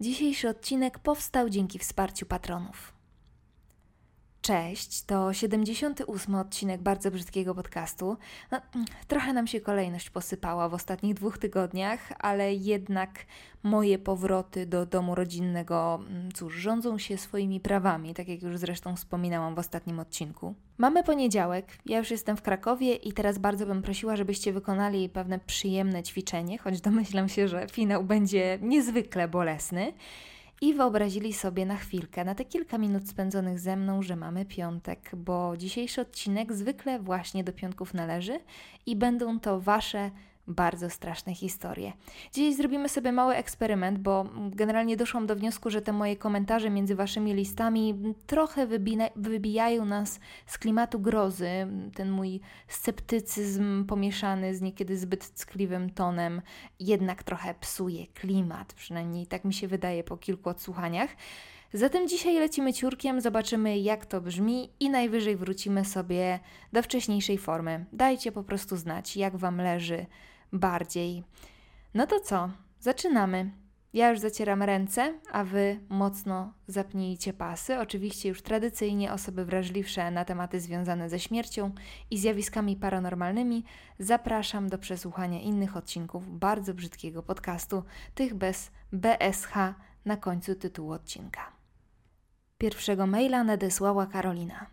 Dzisiejszy odcinek powstał dzięki wsparciu patronów. Cześć, to 78 odcinek bardzo brzydkiego podcastu. No, trochę nam się kolejność posypała w ostatnich dwóch tygodniach, ale jednak moje powroty do domu rodzinnego, mm, cóż, rządzą się swoimi prawami, tak jak już zresztą wspominałam w ostatnim odcinku. Mamy poniedziałek, ja już jestem w Krakowie i teraz bardzo bym prosiła, żebyście wykonali pewne przyjemne ćwiczenie, choć domyślam się, że finał będzie niezwykle bolesny i wyobrazili sobie na chwilkę, na te kilka minut spędzonych ze mną, że mamy piątek, bo dzisiejszy odcinek zwykle właśnie do piątków należy i będą to Wasze bardzo straszne historie. Dziś zrobimy sobie mały eksperyment, bo generalnie doszłam do wniosku, że te moje komentarze między waszymi listami trochę wybijają nas z klimatu grozy. Ten mój sceptycyzm pomieszany z niekiedy zbyt ckliwym tonem jednak trochę psuje klimat, przynajmniej tak mi się wydaje po kilku odsłuchaniach. Zatem dzisiaj lecimy ciurkiem, zobaczymy jak to brzmi i najwyżej wrócimy sobie do wcześniejszej formy. Dajcie po prostu znać, jak Wam leży bardziej. No to co? Zaczynamy. Ja już zacieram ręce, a Wy mocno zapnijcie pasy. Oczywiście już tradycyjnie osoby wrażliwsze na tematy związane ze śmiercią i zjawiskami paranormalnymi zapraszam do przesłuchania innych odcinków bardzo brzydkiego podcastu, tych bez BSH na końcu tytułu odcinka. Pierwszego maila nadesłała Karolina.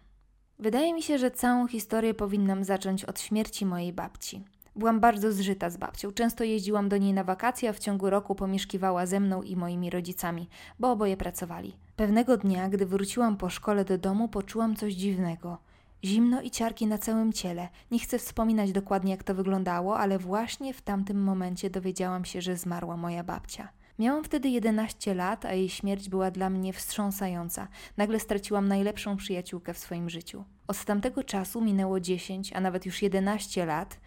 Wydaje mi się, że całą historię powinnam zacząć od śmierci mojej babci. Byłam bardzo zżyta z babcią. Często jeździłam do niej na wakacje, a w ciągu roku pomieszkiwała ze mną i moimi rodzicami, bo oboje pracowali. Pewnego dnia, gdy wróciłam po szkole do domu, poczułam coś dziwnego. Zimno i ciarki na całym ciele. Nie chcę wspominać dokładnie, jak to wyglądało, ale właśnie w tamtym momencie dowiedziałam się, że zmarła moja babcia. Miałam wtedy 11 lat, a jej śmierć była dla mnie wstrząsająca. Nagle straciłam najlepszą przyjaciółkę w swoim życiu. Od tamtego czasu minęło 10, a nawet już 11 lat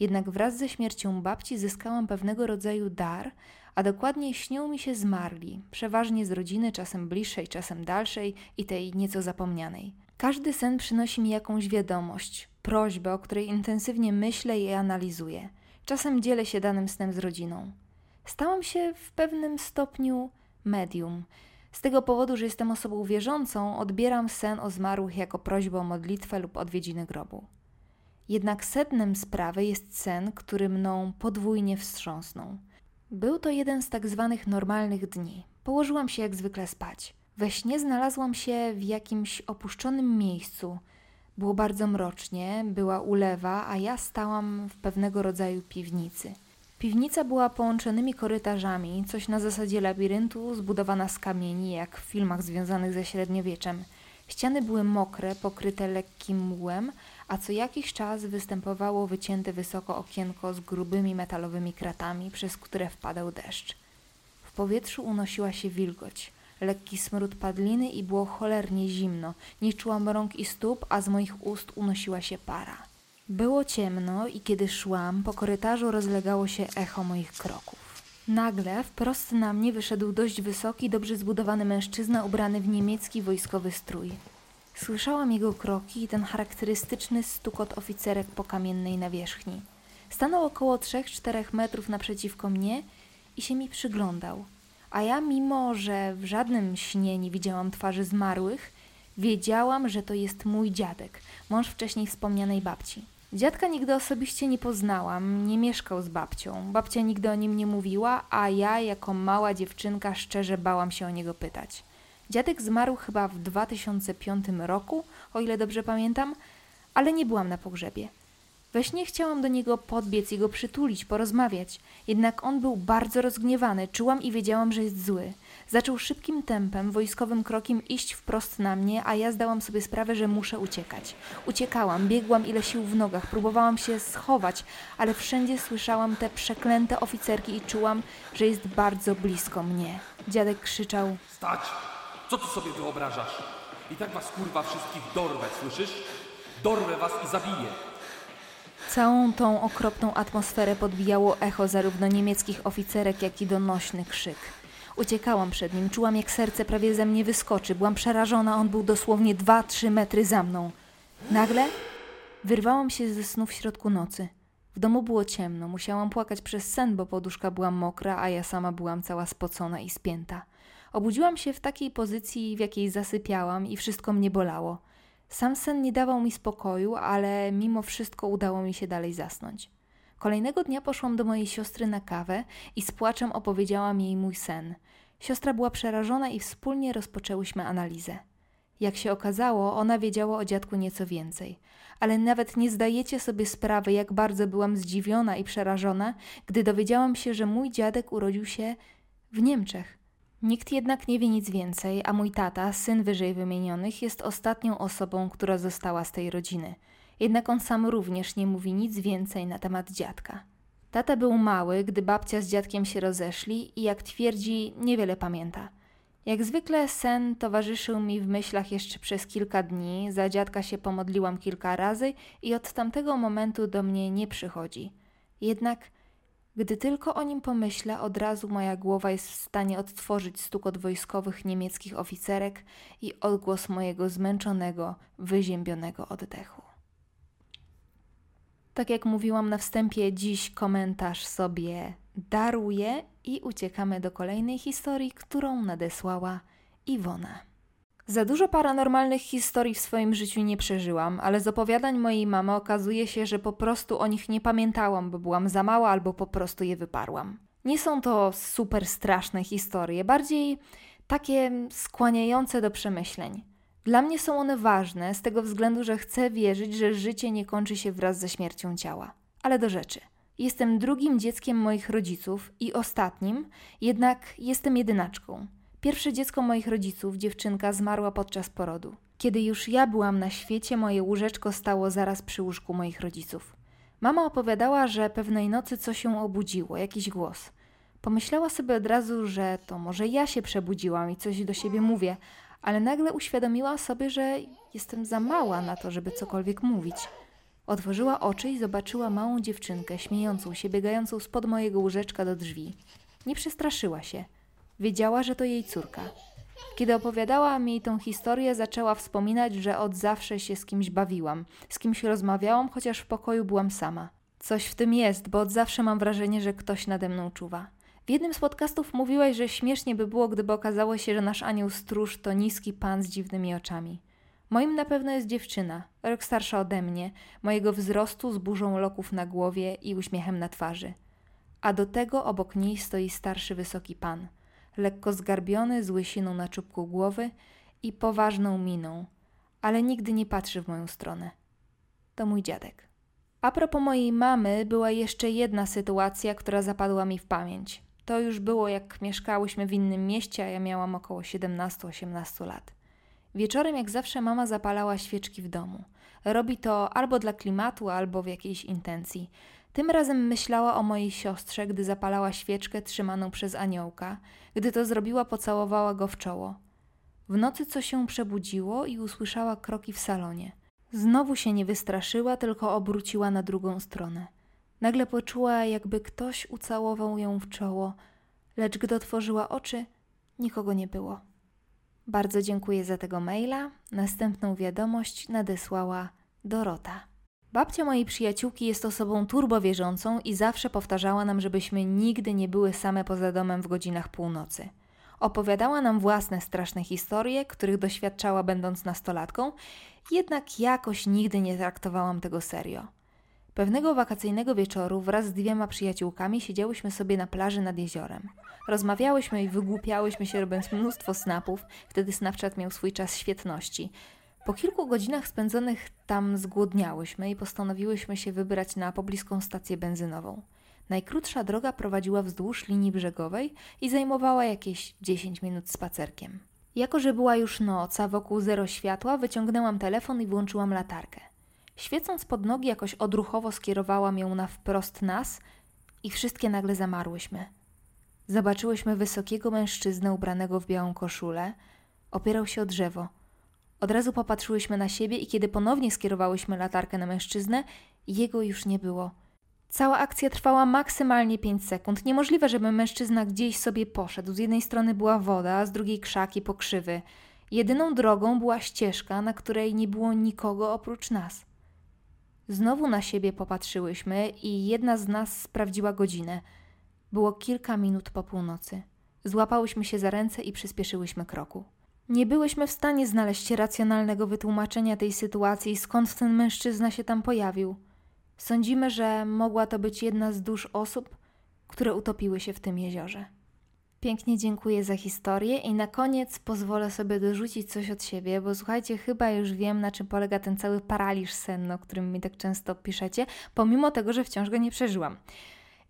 jednak wraz ze śmiercią babci zyskałam pewnego rodzaju dar, a dokładniej śnią mi się zmarli, przeważnie z rodziny, czasem bliższej, czasem dalszej i tej nieco zapomnianej. Każdy sen przynosi mi jakąś wiadomość, prośbę, o której intensywnie myślę i analizuję. Czasem dzielę się danym snem z rodziną. Stałam się w pewnym stopniu medium. Z tego powodu, że jestem osobą wierzącą, odbieram sen o zmarłych jako prośbę o modlitwę lub odwiedziny grobu. Jednak sednem sprawy jest sen, który mną podwójnie wstrząsnął. Był to jeden z tak zwanych normalnych dni. Położyłam się jak zwykle spać. We śnie znalazłam się w jakimś opuszczonym miejscu. Było bardzo mrocznie, była ulewa, a ja stałam w pewnego rodzaju piwnicy. Piwnica była połączonymi korytarzami, coś na zasadzie labiryntu, zbudowana z kamieni, jak w filmach związanych ze średniowieczem. Ściany były mokre, pokryte lekkim mułem, a co jakiś czas występowało wycięte wysoko okienko z grubymi metalowymi kratami, przez które wpadał deszcz. W powietrzu unosiła się wilgoć, lekki smród padliny i było cholernie zimno. Nie czułam rąk i stóp, a z moich ust unosiła się para. Było ciemno i kiedy szłam, po korytarzu rozlegało się echo moich kroków. Nagle wprost na mnie wyszedł dość wysoki, dobrze zbudowany mężczyzna ubrany w niemiecki wojskowy strój. Słyszałam jego kroki i ten charakterystyczny stukot oficerek po kamiennej nawierzchni. Stanął około 3-4 metrów naprzeciwko mnie i się mi przyglądał. A ja, mimo że w żadnym śnie nie widziałam twarzy zmarłych, wiedziałam, że to jest mój dziadek, mąż wcześniej wspomnianej babci. Dziadka nigdy osobiście nie poznałam, nie mieszkał z babcią. Babcia nigdy o nim nie mówiła, a ja, jako mała dziewczynka, szczerze bałam się o niego pytać. Dziadek zmarł chyba w 2005 roku, o ile dobrze pamiętam, ale nie byłam na pogrzebie. We śnie chciałam do niego podbiec i go przytulić, porozmawiać, jednak on był bardzo rozgniewany, czułam i wiedziałam, że jest zły. Zaczął szybkim tempem, wojskowym krokiem iść wprost na mnie, a ja zdałam sobie sprawę, że muszę uciekać. Uciekałam, biegłam ile sił w nogach, próbowałam się schować, ale wszędzie słyszałam te przeklęte oficerki i czułam, że jest bardzo blisko mnie. Dziadek krzyczał: Stać! Co ty sobie wyobrażasz? I tak was kurwa wszystkich dorwę, słyszysz? Dorwę was i zabiję. Całą tą okropną atmosferę podbijało echo zarówno niemieckich oficerek, jak i donośny krzyk. Uciekałam przed nim, czułam jak serce prawie ze mnie wyskoczy. Byłam przerażona, on był dosłownie dwa, trzy metry za mną. Nagle wyrwałam się ze snu w środku nocy. W domu było ciemno, musiałam płakać przez sen, bo poduszka była mokra, a ja sama byłam cała spocona i spięta. Obudziłam się w takiej pozycji, w jakiej zasypiałam i wszystko mnie bolało. Sam sen nie dawał mi spokoju, ale mimo wszystko udało mi się dalej zasnąć. Kolejnego dnia poszłam do mojej siostry na kawę i z płaczem opowiedziałam jej mój sen. Siostra była przerażona i wspólnie rozpoczęłyśmy analizę. Jak się okazało, ona wiedziała o dziadku nieco więcej, ale nawet nie zdajecie sobie sprawy, jak bardzo byłam zdziwiona i przerażona, gdy dowiedziałam się, że mój dziadek urodził się w Niemczech. Nikt jednak nie wie nic więcej, a mój tata, syn wyżej wymienionych, jest ostatnią osobą, która została z tej rodziny. Jednak on sam również nie mówi nic więcej na temat dziadka. Tata był mały, gdy babcia z dziadkiem się rozeszli i jak twierdzi, niewiele pamięta. Jak zwykle sen towarzyszył mi w myślach jeszcze przez kilka dni, za dziadka się pomodliłam kilka razy i od tamtego momentu do mnie nie przychodzi. Jednak gdy tylko o nim pomyślę, od razu moja głowa jest w stanie odtworzyć stukot wojskowych niemieckich oficerek i odgłos mojego zmęczonego, wyziębionego oddechu. Tak jak mówiłam na wstępie, dziś komentarz sobie daruję i uciekamy do kolejnej historii, którą nadesłała Iwona. Za dużo paranormalnych historii w swoim życiu nie przeżyłam, ale z opowiadań mojej mamy okazuje się, że po prostu o nich nie pamiętałam, bo byłam za mała albo po prostu je wyparłam. Nie są to super straszne historie, bardziej takie skłaniające do przemyśleń. Dla mnie są one ważne z tego względu, że chcę wierzyć, że życie nie kończy się wraz ze śmiercią ciała. Ale do rzeczy. Jestem drugim dzieckiem moich rodziców i ostatnim, jednak jestem jedynaczką. Pierwsze dziecko moich rodziców, dziewczynka, zmarła podczas porodu. Kiedy już ja byłam na świecie, moje łóżeczko stało zaraz przy łóżku moich rodziców. Mama opowiadała, że pewnej nocy coś się obudziło, jakiś głos. Pomyślała sobie od razu, że to może ja się przebudziłam i coś do siebie mówię, ale nagle uświadomiła sobie, że jestem za mała na to, żeby cokolwiek mówić. Otworzyła oczy i zobaczyła małą dziewczynkę, śmiejącą się, biegającą spod mojego łóżeczka do drzwi. Nie przestraszyła się. Wiedziała, że to jej córka. Kiedy opowiadała mi tą historię, zaczęła wspominać, że od zawsze się z kimś bawiłam, z kimś rozmawiałam, chociaż w pokoju byłam sama. Coś w tym jest, bo od zawsze mam wrażenie, że ktoś nade mną czuwa. W jednym z podcastów mówiłaś, że śmiesznie by było, gdyby okazało się, że nasz anioł stróż to niski pan z dziwnymi oczami. Moim na pewno jest dziewczyna, rok starsza ode mnie, mojego wzrostu z burzą loków na głowie i uśmiechem na twarzy. A do tego obok niej stoi starszy wysoki pan, lekko zgarbiony, z łysiną na czubku głowy i poważną miną, ale nigdy nie patrzy w moją stronę. To mój dziadek. A propos mojej mamy, była jeszcze jedna sytuacja, która zapadła mi w pamięć. To już było jak mieszkałyśmy w innym mieście, a ja miałam około 17-18 lat. Wieczorem, jak zawsze, mama zapalała świeczki w domu. Robi to albo dla klimatu, albo w jakiejś intencji. Tym razem myślała o mojej siostrze, gdy zapalała świeczkę trzymaną przez aniołka. Gdy to zrobiła, pocałowała go w czoło. W nocy coś się przebudziło i usłyszała kroki w salonie. Znowu się nie wystraszyła, tylko obróciła na drugą stronę. Nagle poczuła, jakby ktoś ucałował ją w czoło, lecz gdy otworzyła oczy, nikogo nie było. Bardzo dziękuję za tego maila. Następną wiadomość nadesłała Dorota. Babcia mojej przyjaciółki jest osobą turbowierzącą i zawsze powtarzała nam, żebyśmy nigdy nie były same poza domem w godzinach północy. Opowiadała nam własne straszne historie, których doświadczała będąc nastolatką, jednak jakoś nigdy nie traktowałam tego serio. Pewnego wakacyjnego wieczoru wraz z dwiema przyjaciółkami siedziałyśmy sobie na plaży nad jeziorem. Rozmawiałyśmy i wygłupiałyśmy się robiąc mnóstwo snapów, wtedy Snapchat miał swój czas świetności. Po kilku godzinach spędzonych tam zgłodniałyśmy i postanowiłyśmy się wybrać na pobliską stację benzynową. Najkrótsza droga prowadziła wzdłuż linii brzegowej i zajmowała jakieś 10 minut spacerkiem. Jako, że była już noc, a wokół zero światła, wyciągnęłam telefon i włączyłam latarkę. Świecąc pod nogi, jakoś odruchowo skierowałam ją na wprost nas i wszystkie nagle zamarłyśmy. Zobaczyłyśmy wysokiego mężczyznę ubranego w białą koszulę. Opierał się o drzewo. Od razu popatrzyłyśmy na siebie i kiedy ponownie skierowałyśmy latarkę na mężczyznę, jego już nie było. Cała akcja trwała maksymalnie 5 sekund. Niemożliwe, żeby mężczyzna gdzieś sobie poszedł. Z jednej strony była woda, z drugiej krzaki, pokrzywy. Jedyną drogą była ścieżka, na której nie było nikogo oprócz nas. Znowu na siebie popatrzyłyśmy i jedna z nas sprawdziła godzinę. Było kilka minut po północy. Złapałyśmy się za ręce i przyspieszyłyśmy kroku. Nie byłyśmy w stanie znaleźć racjonalnego wytłumaczenia tej sytuacji, skąd ten mężczyzna się tam pojawił. Sądzimy, że mogła to być jedna z dusz osób, które utopiły się w tym jeziorze. Pięknie dziękuję za historię i na koniec pozwolę sobie dorzucić coś od siebie, bo słuchajcie, chyba już wiem, na czym polega ten cały paraliż senny, o którym mi tak często piszecie, pomimo tego, że wciąż go nie przeżyłam.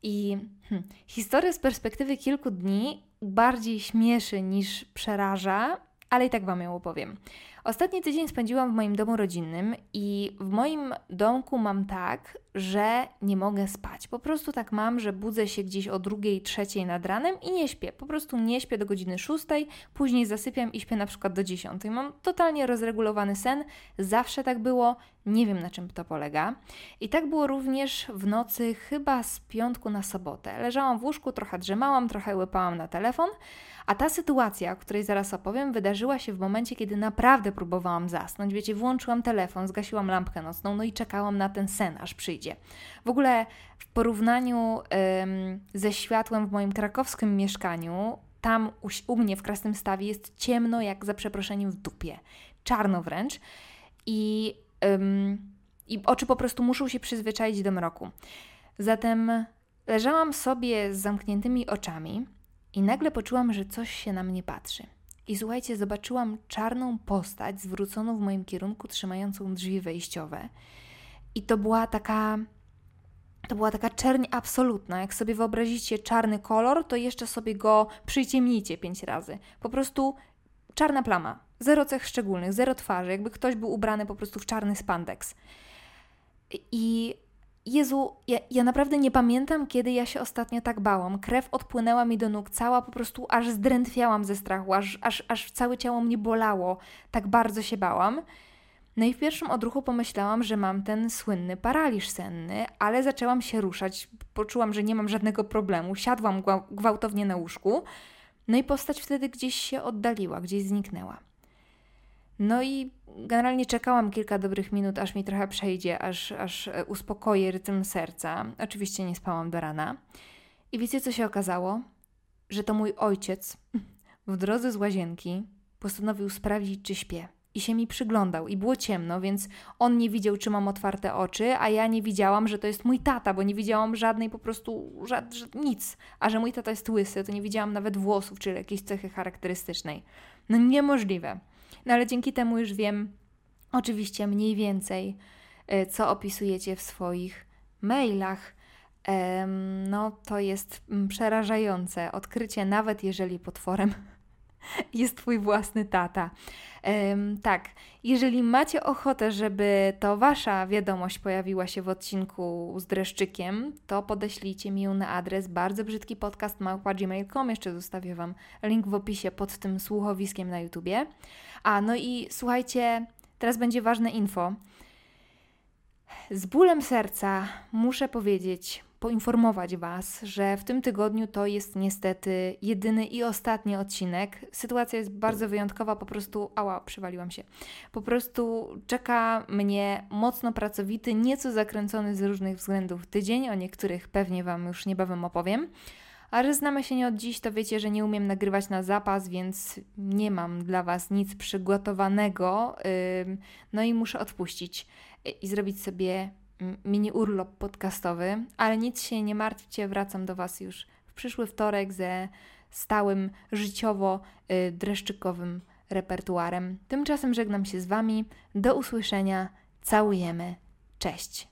I hmm, historia z perspektywy kilku dni bardziej śmieszy niż przeraża, ale i tak Wam ją opowiem. Ostatni tydzień spędziłam w moim domu rodzinnym i w moim domku mam tak, że nie mogę spać. Po prostu tak mam, że budzę się gdzieś o drugiej, trzeciej nad ranem i nie śpię. Po prostu nie śpię do godziny szóstej, później zasypiam i śpię na przykład do dziesiątej. Mam totalnie rozregulowany sen, zawsze tak było, nie wiem na czym to polega. I tak było również w nocy chyba z piątku na sobotę. Leżałam w łóżku, trochę drzemałam, trochę łypałam na telefon, a ta sytuacja, o której zaraz opowiem, wydarzyła się w momencie, kiedy naprawdę próbowałam zasnąć. Wiecie, włączyłam telefon, zgasiłam lampkę nocną, no i czekałam na ten sen, aż przyjdzie. W ogóle w porównaniu ym, ze światłem w moim krakowskim mieszkaniu, tam u, u mnie w Krasnym Stawie jest ciemno, jak za przeproszeniem w dupie. Czarno wręcz. I, ym, I oczy po prostu muszą się przyzwyczaić do mroku. Zatem leżałam sobie z zamkniętymi oczami i nagle poczułam, że coś się na mnie patrzy. I słuchajcie, zobaczyłam czarną postać zwróconą w moim kierunku, trzymającą drzwi wejściowe. I to była taka. To była taka czerń absolutna. Jak sobie wyobrazicie czarny kolor, to jeszcze sobie go przyciemnijcie pięć razy. Po prostu czarna plama. Zero cech szczególnych, zero twarzy, jakby ktoś był ubrany po prostu w czarny spandex. I Jezu, ja, ja, naprawdę nie pamiętam, kiedy ja się ostatnio tak bałam. Krew odpłynęła mi do nóg cała, po prostu aż zdrętwiałam ze strachu, aż, aż, aż całe ciało mnie bolało. Tak bardzo się bałam. No i w pierwszym odruchu pomyślałam, że mam ten słynny paraliż senny, ale zaczęłam się ruszać. Poczułam, że nie mam żadnego problemu. Siadłam gwałtownie na łóżku. No i postać wtedy gdzieś się oddaliła, gdzieś zniknęła. No i generalnie czekałam kilka dobrych minut, aż mi trochę przejdzie, aż, aż e, uspokoję rytm serca. Oczywiście nie spałam do rana. I wiecie, co się okazało? Że to mój ojciec w drodze z łazienki postanowił sprawdzić, czy śpię. I się mi przyglądał, i było ciemno, więc on nie widział, czy mam otwarte oczy, a ja nie widziałam, że to jest mój tata, bo nie widziałam żadnej po prostu żad, nic. A że mój tata jest łysy, to nie widziałam nawet włosów, czy jakiejś cechy charakterystycznej. No niemożliwe. No ale dzięki temu już wiem oczywiście mniej więcej, e, co opisujecie w swoich mailach. No, to jest mm, przerażające odkrycie, nawet jeżeli potworem jest Twój własny tata. Um, tak, jeżeli macie ochotę, żeby to Wasza wiadomość pojawiła się w odcinku z dreszczykiem, to podeślijcie mi ją na adres bardzo brzydki podcast gmail.com. Jeszcze zostawię Wam link w opisie pod tym słuchowiskiem na YouTubie. A, no i słuchajcie, teraz będzie ważne info. Z bólem serca muszę powiedzieć, poinformować Was, że w tym tygodniu to jest niestety jedyny i ostatni odcinek. Sytuacja jest bardzo wyjątkowa, po prostu, ała, przywaliłam się. Po prostu czeka mnie mocno pracowity, nieco zakręcony z różnych względów tydzień, o niektórych pewnie Wam już niebawem opowiem. A że znamy się nie od dziś, to wiecie, że nie umiem nagrywać na zapas, więc nie mam dla Was nic przygotowanego. No i muszę odpuścić y, i zrobić sobie mini urlop podcastowy, ale nic się nie martwcie, wracam do Was już w przyszły wtorek ze stałym, życiowo y, repertuarem. Tymczasem żegnam się z Wami. Do usłyszenia. Całujemy. Cześć.